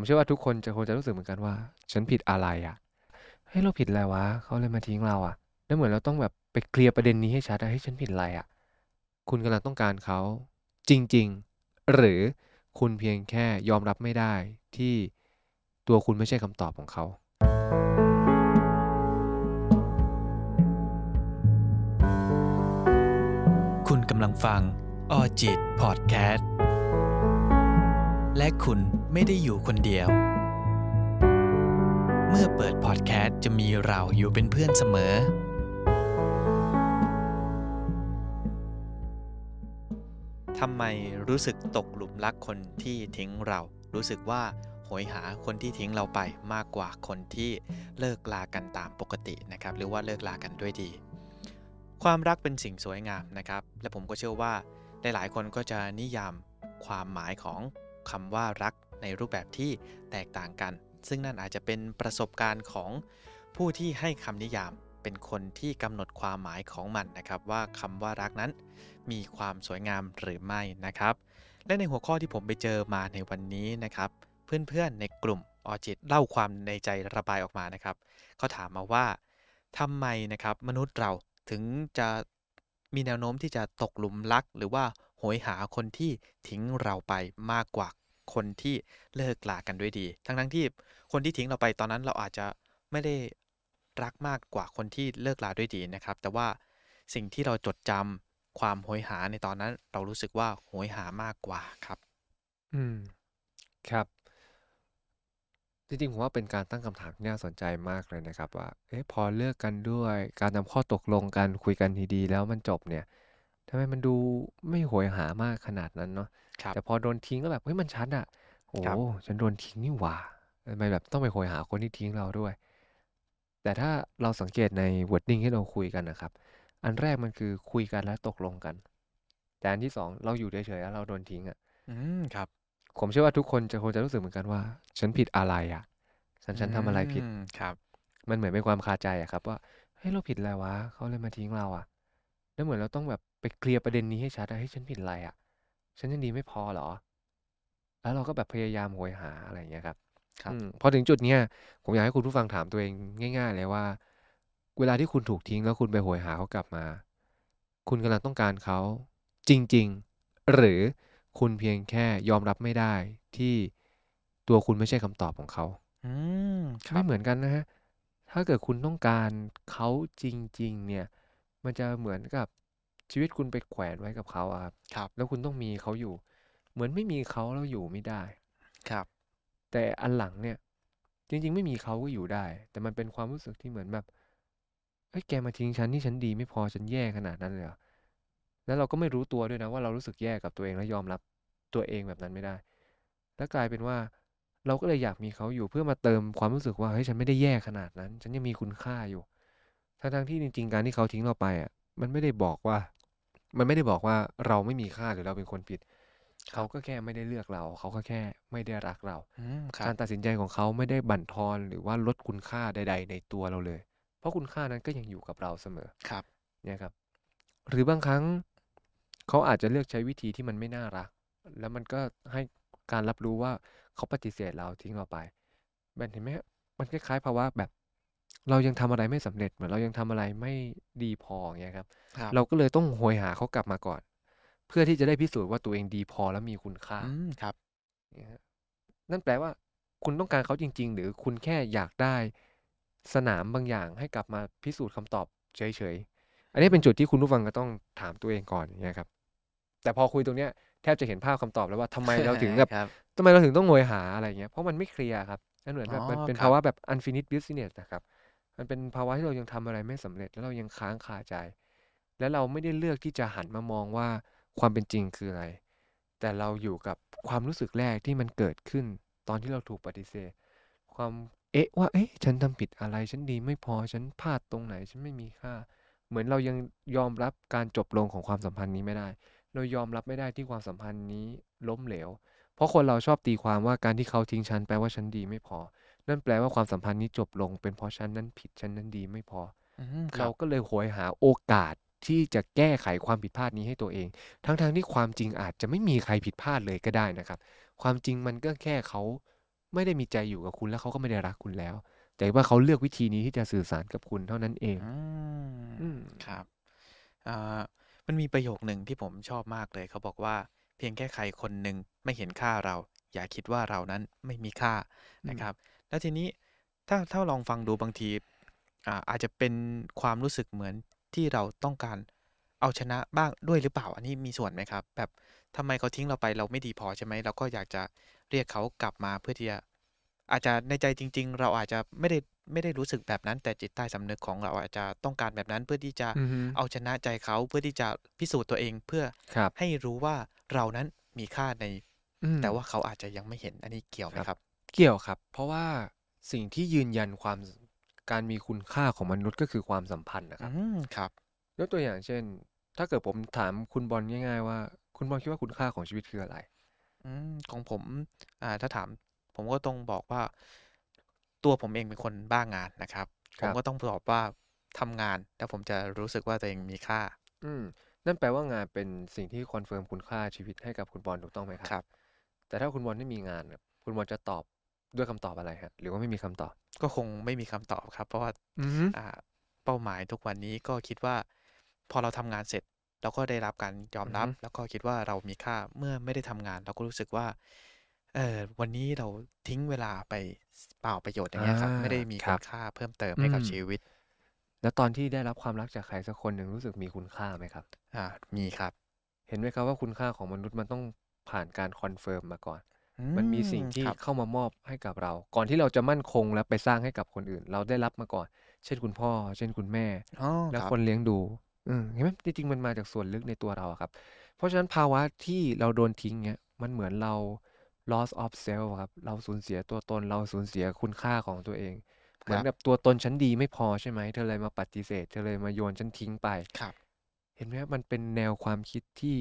ผมเชื่อว่าทุกคนจะคงจะรู้สึกเหมือนกันว่า ฉันผิดอะไรอะเฮ้ยเราผิดอะไรวะเขาเลยมาทิ้งเราอะแล้วเหมือนเราต้องแบบไปเคลียร์ประเด็นนี้ให้ชัดอะเฮ้ยฉันผิดอะไรอะคุณกำลังต้องการเขาจริง ๆ หรือคุณเพียงแค่ยอมรับไม่ได้ที่ตัวคุณไม่ใช่คำตอบของเขาคุณกำลังฟังออจิตพอดแคสต์และคุณ ไม่ได้อยู่คนเดียว เมื่อเปิดพอดแคสต์จะมีเราอยู่เป็นเพื่อนเสมอ ทำไมรู้สึกตกหลุมรักคนที่ทิ้งเรา รู้สึกว่าหยหาคนที่ทิ้งเราไปมากกว่าคนที่เลิกลากันตามปกตินะครับ หรือว่าเลิกลากันด้วยดี ความรักเป็นสิ่งสวยงามนะครับ และผมก็เชื่อว่าหลายๆคนก็จะนิยามความหมายของคำว่ารัก ในรูปแบบที่แตกต่างกัน ซึ่งนั่นอาจจะเป็นประสบการณ์ของผู้ที่ให้คำนิยามเป็นคนที่กำหนดความหมายของมันนะครับว่าคำว่ารักนั้น มีความสวยงามหรือไม่นะครับ และในหัวข้อที่ผมไปเจอมาในวันนี้นะครับ เพื่อนๆในกลุ่มออจิตเล่าความในใจระบายออกมานะครับเขาถามมาว่าทำไมนะครับมนุษย์เราถึงจะมีแนวโน้มที่จะตกหลุมรัก หรือว่าโหยหาคนที่ทิ้งเราไปมากกว่า คนที่เลิกลากันด้วยดี ทั้งทั้งที่คนที่ทิ้งเราไปตอนนั้นเราอาจจะไม่ได้รักมากกว่าคนที่เลิกลาด้วยดีนะครับ แต่ว่าสิ่งที่เราจดจำความโหยหาในตอนนั้น เรารู้สึกว่าโหยหามากกว่าครับ อืม ครับ จริงๆผมว่าเป็นการตั้งคำถามที่น่าสนใจมากเลยนะครับ ว่า เอ๊ะพอเลิกกันด้วย การนำข้อตกลงกันคุยกันดีๆแล้วมันจบเนี่ยทำไมมันดูไม่โหยหามากขนาดนั้นเนาะ ครับ แต่พอโดนทิ้งก็แบบเฮ้ยมันชัดอะโอ้ครับ ฉันโดนทิ้งนี่หว่าทำไมแบบต้องไปโหยหาคนที่ทิ้งเราด้วย แต่ถ้าเราสังเกตใน wording ที่เราคุยกันนะครับ อันแรกมันคือคุยกันแล้วตกลงกัน แต่อันที่สองเราอยู่เฉยๆแล้วเราโดนทิ้งอะอืมครับ ผมเชื่อว่าทุกคนจะคงจะรู้สึกเหมือนกันว่า ฉันผิดอะไรอะฉันฉันทำอะไรผิด มครับ มันเหมือนเป็นความคาใจอะครับ ว่าเฮ้ยเราผิดอะไรวะเขาเลยมาทิ้งเราอะแล้วเหมือนเราต้องแบบไปเคลียร์ประเด็นนี้ให้ชัดอะเฮ้ยฉันผิดอะไรอะ ฉันยังดีไม่พอเหรอ แล้วเราก็แบบพยายามโหยหาอะไรอย่างเงี้ยครับครับอืมพอถึงจุดเนี้ยผมอยากให้คุณผู้ฟังถามตัวเองง่าย ๆ เลยว่า เวลาที่คุณถูกทิ้งแล้วคุณไปโหยหาเขากลับมา คุณกำลังต้องการเขาจริง ๆ หรือคุณเพียงแค่ยอมรับไม่ได้ที่ตัวคุณไม่ใช่คำตอบของเขาอืมครัไม่บเหมือนกันนะฮะถ้าเกิดคุณต้องการเขาจริง ๆ เนี่ย มันจะเหมือนกับ ชีวิตคุณไปแขวนไว้กับเขาอะครับ ครับ แล้วคุณต้องมีเขาอยู่ เหมือนไม่มีเขาแล้วอยู่ไม่ได้ ครับ แต่อันหลังเนี่ย จริง ๆ ไม่มีเขาก็อยู่ได้ แต่มันเป็นความรู้สึกที่เหมือนแบบเฮ้ยแกมาทิ้งฉันนี่ฉันดีไม่พอฉันแย่ขนาดนั้นเลยเหรอแล้วเราก็ไม่รู้ตัวด้วยนะว่าเรารู้สึกแย่กับตัวเองและยอมรับตัวเองแบบนั้นไม่ได้ แล้วกลายเป็นว่าเราก็เลยอยากมีเขาอยู่เพื่อมาเติมความรู้สึกว่าเฮ้ยฉันไม่ได้แย่ขนาดนั้น ฉันยังมีคุณค่าอยู่ทั้งๆที่จริง ๆ การที่เขาทิ้งเราไปอะ มันไม่ได้บอกว่า มันไม่ได้บอกว่าเราไม่มีค่าหรือเราเป็นคนผิด เขาก็แค่ไม่ได้เลือกเรา เขาก็แค่ไม่ได้รักเราอืมครักาบรตัดสินใจของเขาไม่ได้บั่นทอนหรือว่าลดคุณค่าใด ๆ ในตัวเราเลย เพราะคุณค่านั้นก็ยังอยู่กับเราเสมอครับ เนี่ยครับ หรือบางครั้งเขาอาจจะเลือกใช้วิธีที่มันไม่น่ารัก แล้วมันก็ให้การรับรู้ว่าเขาปฏิเสธเราทิ้งเราไปแบบเห็นไหมฮะมันคล้ายๆภาวะแบบ เรายังทำอะไรไม่สำเร็จ เหมือนเรายังทำอะไรไม่ดีพออย่างเงี้ยครับ ครับ เราก็เลยต้องโหยหาเขากลับมาก่อน เพื่อที่จะได้พิสูจน์ว่าตัวเองดีพอและมีคุณค่าอืม ครับ เนี่ยฮะนั่นแปลว่า คุณต้องการเขาจริง ๆ หรือคุณแค่อยากได้สนามบางอย่างให้กลับมาพิสูจน์คำตอบเฉยๆ อันนี้เป็นจุดที่คุณผู้ฟังก็ต้องถามตัวเองก่อนอย่างเงี้ยครับ แต่พอคุยตรงเนี้ยแทบจะเห็นภาพคำตอบแล้วว่าทำไมเราถึงแบบ ครับ ทำไมเราถึงต้องโหยหาอะไรเงี้ย เพราะมันไม่เคลียร์ครับนั่นเหมือนแบบอ๋อมันเป็นครับ ภาวะแบบ unfinished business นะครับ มันเป็นภาวะที่เรายังทำอะไรไม่สำเร็จ แล้วเรายังค้างคาใจ แล้วเราไม่ได้เลือกที่จะหันมามองว่าความเป็นจริงคืออะไร แต่เราอยู่กับความรู้สึกแรกที่มันเกิดขึ้น ตอนที่เราถูกปฏิเสธ ความเอ๊ะว่าเอ๊ะฉันทำผิดอะไรฉันดีไม่พอฉันพลาดตรงไหนฉันไม่มีค่า เหมือนเรายังยอมรับการจบลงของความสัมพันธ์นี้ไม่ได้ เรายอมรับไม่ได้ที่ความสัมพันธ์นี้ล้มเหลว เพราะคนเราชอบตีความว่าการที่เขาทิ้งฉันแปลว่าฉันดีไม่พอ นั่นแปลว่าความสัมพันธ์นี้จบลง เป็นเพราะฉันนั้นผิดฉันนั้นดีไม่พออืมคเรารับก็เลยโหยหาโอกาสที่จะแก้ไขความผิดพลาดนี้ให้ตัวเอง ทั้งๆที่ความจริงอาจจะไม่มีใครผิดพลาดเลยก็ได้นะครับ ความจริงมันก็แค่เขาไม่ได้มีใจอยู่กับคุณแล้วเขาก็ไม่ได้รักคุณแล้ว แต่ว่าเขาเลือกวิธีนี้ที่จะสื่อสารกับคุณเท่านั้นเองอืมอืมครับอ่ามันมีประโยคหนึ่งที่ผมชอบมากเลย เขาบอกว่า เพียงแค่ใครคนหนึ่งไม่เห็นค่าเรา อย่าคิดว่าเรานั้นไม่มีค่าอืมนะครับ แล้วทีนี้ถ้าถ้าลองฟังดูบางทีอ่าอาจจะเป็นความรู้สึกเหมือนที่เราต้องการเอาชนะบ้างด้วยหรือเปล่าอันนี้มีส่วนไหมครับ แบบทำไมเขาทิ้งเราไปเราไม่ดีพอใช่ไหมเราก็อยากจะเรียกเขากลับมาเพื่อที่จะอาจจะในใจจริง ๆ เราอาจจะไม่ได้ไม่ได้รู้สึกแบบนั้น แต่จิตใต้สำนึกของเราอาจจะต้องการแบบนั้นเพื่อที่จะอือฮึเอาชนะใจเขาเพื่อที่จะพิสูจน์ตัวเองเพื่อครับให้รู้ว่าเรานั้นมีค่าในอืมแต่ว่าเขาอาจจะยังไม่เห็นอันนี้เกี่ยวไหมครับครับ เกี่ยวครับ เพราะว่าสิ่งที่ยืนยันความการมีคุณค่าของมนุษย์ก็คือความสัมพันธ์นะคอืรับมครับ ยกตัวอย่างเช่น ถ้าเกิดผมถามคุณบอลง่ายๆ ว่า คุณบอลคิดว่าคุณค่าของชีวิตคืออะไร อืมของผม อ่า ถ้าถาม ผมก็ต้องบอกว่า ตัวผมเองเป็นคนบ้างานนะครับครัมบก็ต้องตอบว่าทำงาน แล้วผมจะรู้สึกว่าตัวเองมีค่าอืมนั่นแปลว่างานเป็นสิ่งที่ confirm คุณค่าชีวิตให้กับคุณบอลถูกต้องไหมครับครับ แต่ถ้าคุณบอลไม่มีงานเนี่ยคุณบอลจะตอบ ด้วยคำตอบอะไรฮะ หรือว่าไม่มีคำตอบ ก็คงไม่มีคำตอบครับ เพราะว่าอือฮึอ่า เป้าหมายทุกวันนี้ก็คิดว่า พอเราทำงานเสร็จเราก็ได้รับการยอมอือรับฮึแล้วก็คิดว่าเรามีค่าเมื่อไม่ได้ทำงาน เราก็รู้สึกว่า เออวันนี้เราทิ้งเวลาไปเปล่าประโยชน์อ่า อย่างเงี้ยครับ ไม่ได้มีครับ คุรัณค่าเพิ่มเติมให้กับชีวิต อืม แล้วตอนที่ได้รับความรักจากใครสักคนหนึ่งรู้สึกมีคุณค่าไหมครับ อ่ามีครับ เห็นไหมครับว่าคุณค่าของมนุษย์มันต้องผ่านการ confirm มาก่อนอื มันมีสิ่งที่ครับ เข้ามามอบให้กับเรา ก่อนที่เราจะมั่นคงและไปสร้างให้กับคนอื่น เราได้รับมาก่อน เช่นคุณพ่อ เช่นคุณแม่ อ๋อและครับคนเลี้ยงดูอืมเห็นไหมจริงๆมันมาจากส่วนลึกในตัวเราอะครับ เพราะฉะนั้นภาวะที่เราโดนทิ้งเนี่ยมันเหมือนเรา loss of self อะครับ เราสูญเสียตัวตน เราสูญเสียคุณค่าของตัวเอง ครับ เหคมือน แบบตัวตนฉันดีไม่พอใช่ไหม เธอเลยมาปฏิเสธ เธอเลยมาโยนฉันทิ้งไป ครับ เห็นไหมครับมันเป็นแนวความคิดที่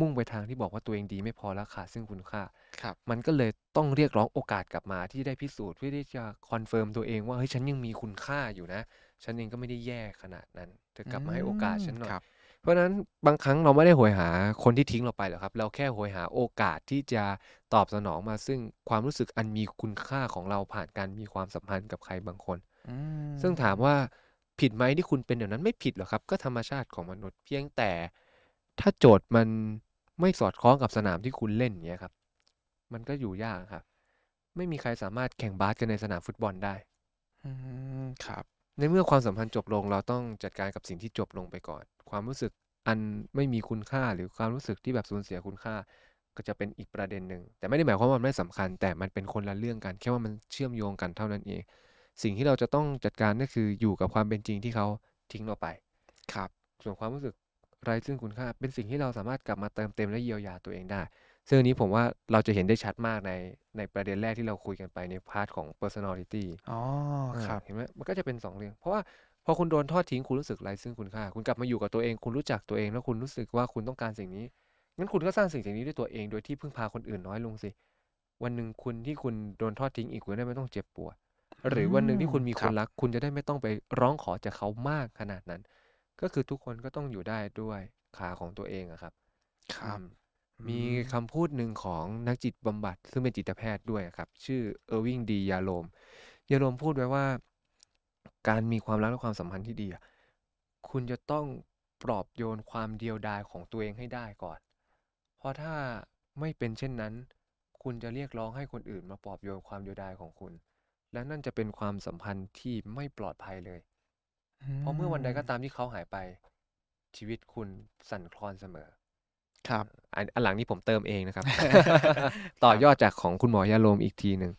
มุ่งไปทางที่บอกว่าตัวเองดีไม่พอและขาดซึ่งคุณค่า ครับ มันก็เลยต้องเรียกร้องโอกาสกลับมาที่ได้พิสูจน์เพื่อที่จะ confirm ตัวเองว่าเฮ้ยฉันยังมีคุณค่าอยู่นะ ฉันเองก็ไม่ได้แย่ขนาดนั้นเธอกลับมาให้โอกาสฉันหน่อ ครับ เพราะฉะนั้นบางครั้งเราไม่ได้โหยหาคนที่ทิ้งเราไปหรอกครับ เราแค่โหยหาโอกาสที่จะตอบสนองมาซึ่งความรู้สึกอันมีคุณค่าของเราผ่านการมีความสัมพันธ์กับใครบางคน อืซึ่งถามมว่าผิดไหมที่คุณเป็นอย่างนั้นไม่ผิดหรอกครับ ก็ธรรมชาติของมนุษย์เพียงแต่ ถ้าโจทย์มันไม่สอดคล้องกับสนามที่คุณเล่นอย่างเงี้ยครับ มันก็อยู่ยากครับ ไม่มีใครสามารถแข่งบาสกันในสนามฟุตบอลได้อืมครับ ในเมื่อความสัมพันธ์จบลงเราต้องจัดการกับสิ่งที่จบลงไปก่อน ความรู้สึกอันไม่มีคุณค่าหรือความรู้สึกที่แบบสูญเสียคุณค่า ก็จะเป็นอีกประเด็นหนึ่งแต่ไม่ได้หมายความว่ามันไม่สำคัญ แต่มันเป็นคนละเรื่องกัน แค่ว่ามันเชื่อมโยงกันเท่านั้นเอง สิ่งที่เราจะต้องจัดการก็คืออยู่กับความเป็นจริงที่เขาทิ้งเราไป ครับ ส่วนความรู้สึก ไร้ซึ่งคุณค่า เป็นสิ่งที่เราสามารถกลับมาเติมเต็มและเยียวยาตัวเองได้ ซึ่งอันนี้ผมว่าเราจะเห็นได้ชัดมากในในประเด็นแรกที่เราคุยกันไปในพาร์ทของ personality อ๋ออ่าครับเห็นไหมมันก็จะเป็นสองเรื่อง เพราะว่าพอคุณโดนทอดทิ้งคุณรู้สึกไร้ซึ่งคุณค่า คุณกลับมาอยู่กับตัวเอง คุณรู้จักตัวเอง แล้วคุณรู้สึกว่าคุณต้องการสิ่งนี้งั้นคุณก็สร้างสิ่งสิ่งนี้ด้วยตัวเองโดยที่พึ่งพาคนอื่นน้อยลงสิ วันหนึ่งคุณที่คุณโดนทอดทิ้งอีกคุณจะได้ไม่ต้องเจ็บปวดหรือวันหนึ่งที่คุณมีอืมคครันบรัก คุณจะได้ไม่ต้องไปร้องขอจากเขามากขนาดนั้น ก็คือทุกคนก็ต้องอยู่ได้ด้วยขาของตัวเองอะครับครับอืมอืมีมคำพูดหนึ่งของนักจิตบำบัด ซึ่งเป็นจิตแพทย์ด้วยอะครับ ชื่อเออร์วิงดียาโลมยาโลมพูดไว้ว่า การมีความรักและความสัมพันธ์ที่ดีอะคุณจะต้องปลอบโยนความเดียวดายของตัวเองให้ได้ก่อน เพราะถ้าไม่เป็นเช่นนั้น คุณจะเรียกร้องให้คนอื่นมาปลอบโยนความเดียวดายของคุณ และนั่นจะเป็นความสัมพันธ์ที่ไม่ปลอดภัยเลยอื เพราะเมื่อวันใดก็มตามที่เขาหายไป ชีวิตคุณสั่นคลอนเสมอ ครับ อันอันหลังนี้ผมเติมเองนะครับ ต่อยอดจากของคุณหมอยาโลมอีกทีหนึ่ง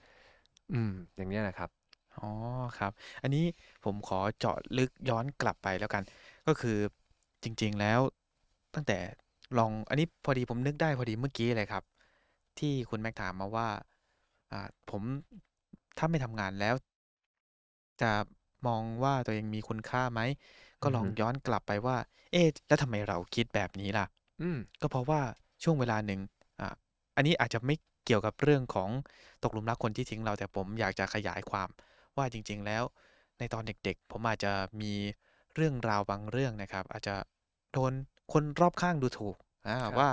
อืม อย่างเนี้ยนะครับอ๋อครับ อันนี้ผมขอเจาะลึกย้อนกลับไปแล้วกัน ก็คือจริง ๆแล้วตั้งแต่ลองอันนี้พอดีผมนึกได้พอดีเมื่อกี้เลยครับ ที่คุณแม็กถามมาว่า อ่า ผมถ้าไม่ทำงานแล้ว จะ มองว่าตัวเองมีคุณค่าไหม ก็อือลองฮึย้อนกลับไปว่า เอ๊ะแล้วทำไมเราคิดแบบนี้ล่ะ อืม ก็เพราะว่าช่วงเวลาหนึ่งอ่าอันนี้อาจจะไม่เกี่ยวกับเรื่องของตกหลุมรักคนที่ทิ้งเราแต่ผมอยากจะขยายความว่าจริง ๆ แล้ว ในตอนเด็กๆ ผมอาจจะมีเรื่องราวบางเรื่องนะครับ อาจจะโดนคนรอบข้างดูถูกอาครับว่า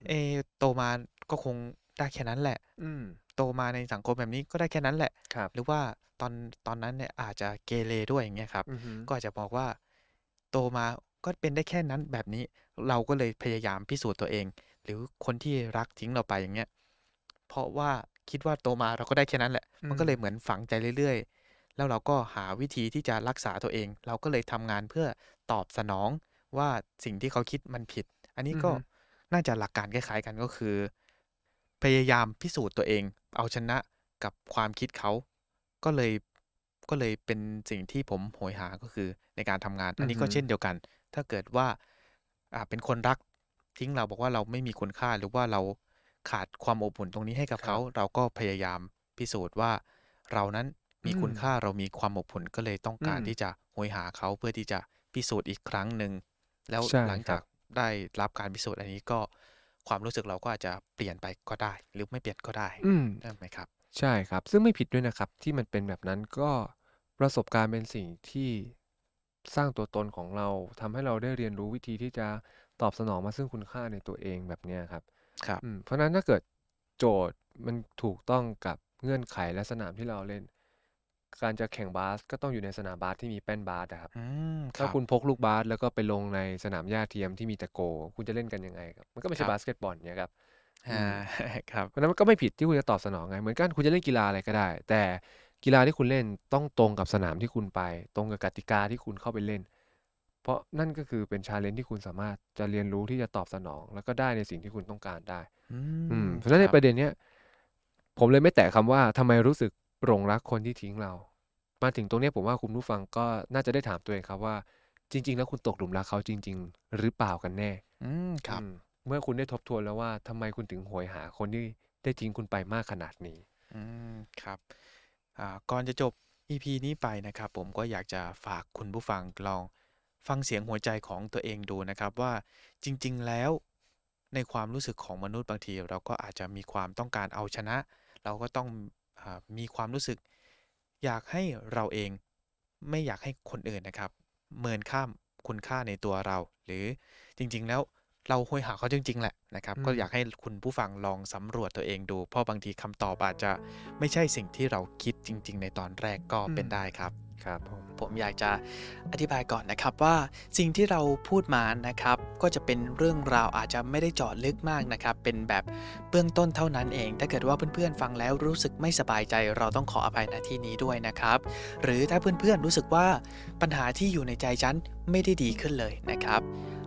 อืเอมโตมาก็คงได้แค่นั้นแหละ อืม โตมาในสังคมแบบนี้ก็ได้แค่นั้นแหละครับหรือว่าตอนตอนนั้นเนี่ยอาจจะเกเรด้วยอย่างเงี้ยครับอือฮึก็อาจจะบอกว่าโตมาก็เป็นได้แค่นั้นแบบนี้ เราก็เลยพยายามพิสูจน์ตัวเอง หรือคนที่รักทิ้งเราไปอย่างเงี้ย เพราะว่าคิดว่าโตมาเราก็ได้แค่นั้นแหละอืมันก็เลยมเหมือนฝังใจเรื่อย ๆ แล้วเราก็หาวิธีที่จะรักษาตัวเอง เราก็เลยทำงานเพื่อตอบสนองว่าสิ่งที่เขาคิดมันผิด อันนี้อือก็ฮึน่าจะหลักการคล้ายๆกันก็คือ พยายามพิสูจน์ตัวเอง เอาชนะกับความคิดเขา ก็เลยก็เลยเป็นสิ่งที่ผมโหยหาก็คือในการทำงานอือันอนี้ฮึก็เช่นเดียวกัน ถ้าเกิดว่าอ่าเป็นคนรักทิ้งเราบอกว่าเราไม่มีคุณค่าหรือว่าเราขาดความอบอุ่นตรงนี้ให้กับครัเขาบเราก็พยายามพิสูจน์ว่าเรานั้นอืมีคุณมค่าเรามีความอบอุ่นก็เลยต้องอืการมที่จะโหยหาเขาเพื่อที่จะพิสูจน์อีกครั้งหนึ่งแล้วใช่หลังครัจากบได้รับการพิสูจน์อันนี้ก็ ความรู้สึกเราก็อาจจะเปลี่ยนไปก็ได้ หรือไม่เปลี่ยนก็ได้อืม ใช่ไหมครับ ใช่ครับ ซึ่งไม่ผิดด้วยนะครับ ที่มันเป็นแบบนั้นก็ประสบการณ์เป็นสิ่งที่สร้างตัวตนของเราทำให้เราได้เรียนรู้วิธีที่จะตอบสนองมาซึ่งคุณค่าในตัวเองแบบเนี้ยครับ ครับ อืมเพราะฉะนั้นถ้าเกิดโจทย์มันถูกต้องกับเงื่อนไขและสนามที่เราเล่น การจะแข่งบาสก็ต้องอยู่ในสนามบาสที่มีแป้นบาสอะครับ อืมคถ้ารับ คุณพกลูกบาสแล้วก็ไปลงในสนามหญ้าเทียมที่มีแต่โกล คุณจะเล่นกันยังไงครับ มันก็ไม่ใช่รับบาสเกตบอลเนี่ยครับ อือ่า ครับ เพราะฉะนั้นมันก็ไม่ผิดที่คุณจะตอบสนองไง เหมือนกันคุณจะเล่นกีฬาอะไรก็ได้ แต่กีฬาที่คุณเล่นต้องตรงกับสนามที่คุณไป ตรงกับกติกาที่คุณเข้าไปเล่น เพราะนั่นก็คือเป็น challenge ที่คุณสามารถจะเรียนรู้ที่จะตอบสนอง แล้วก็ได้ในสิ่งที่คุณต้องการได้ อืมม ครับ เพราะฉะนั้นใน ประเด็นเนี้ยผมเลยไม่แตะคำว่าทำไมรู้สึก หลงรักคนที่ทิ้งเรา มาถึงตรงเนี้ยผมว่าคุณผู้ฟังก็น่าจะได้ถามตัวเองครับว่า จริง ๆ แล้วคุณตกหลุมรักเขาจริง ๆ หรือเปล่ากันแน่ อืมครับอืมเมื่อคุณได้ทบทวนแล้วว่าทำไมคุณถึงโหยหาคนที่ได้ทิ้งคุณไปมากขนาดนี้ อืมครับอ่าก่อนจะจบ EP นี้ไปนะครับ ผมก็อยากจะฝากคุณผู้ฟังลอง ฟังเสียงหัวใจของตัวเองดูนะครับว่าจริง ๆ แล้ว ในความรู้สึกของมนุษย์บางที เราก็อาจจะมีความต้องการเอาชนะ เราก็ต้องอา มีความรู้สึก อยากให้เราเองไม่อยากให้คนอื่นนะครับ เมินข้ามคุณค่าในตัวเรา หรือจริงๆแล้ว เราโหยหาเขาจริง ๆ แหละนะครับอืก็มอยากให้คุณผู้ฟังลองสำรวจตัวเองดู เพราะบางทีคำตอบอาจจะไม่ใช่สิ่งที่เราคิดจริง ๆ ในตอนแรกก็อืเป็นมได้ครับครับผมผมอยากจะอธิบายก่อนนะครับว่าสิ่งที่เราพูดมานะครับ ก็จะเป็นเรื่องราวอาจจะไม่ได้เจาะลึกมากนะครับ เป็นแบบเบื้องต้นเท่านั้นเอง ถ้าเกิดว่าเพื่อนๆฟังแล้วรู้สึกไม่สบายใจ เราต้องขออภัยณที่นี้ด้วยนะครับ หรือถ้าเพื่อนๆรู้สึกว่าปัญหาที่อยู่ในใจฉันไม่ได้ดีขึ้นเลยนะครับ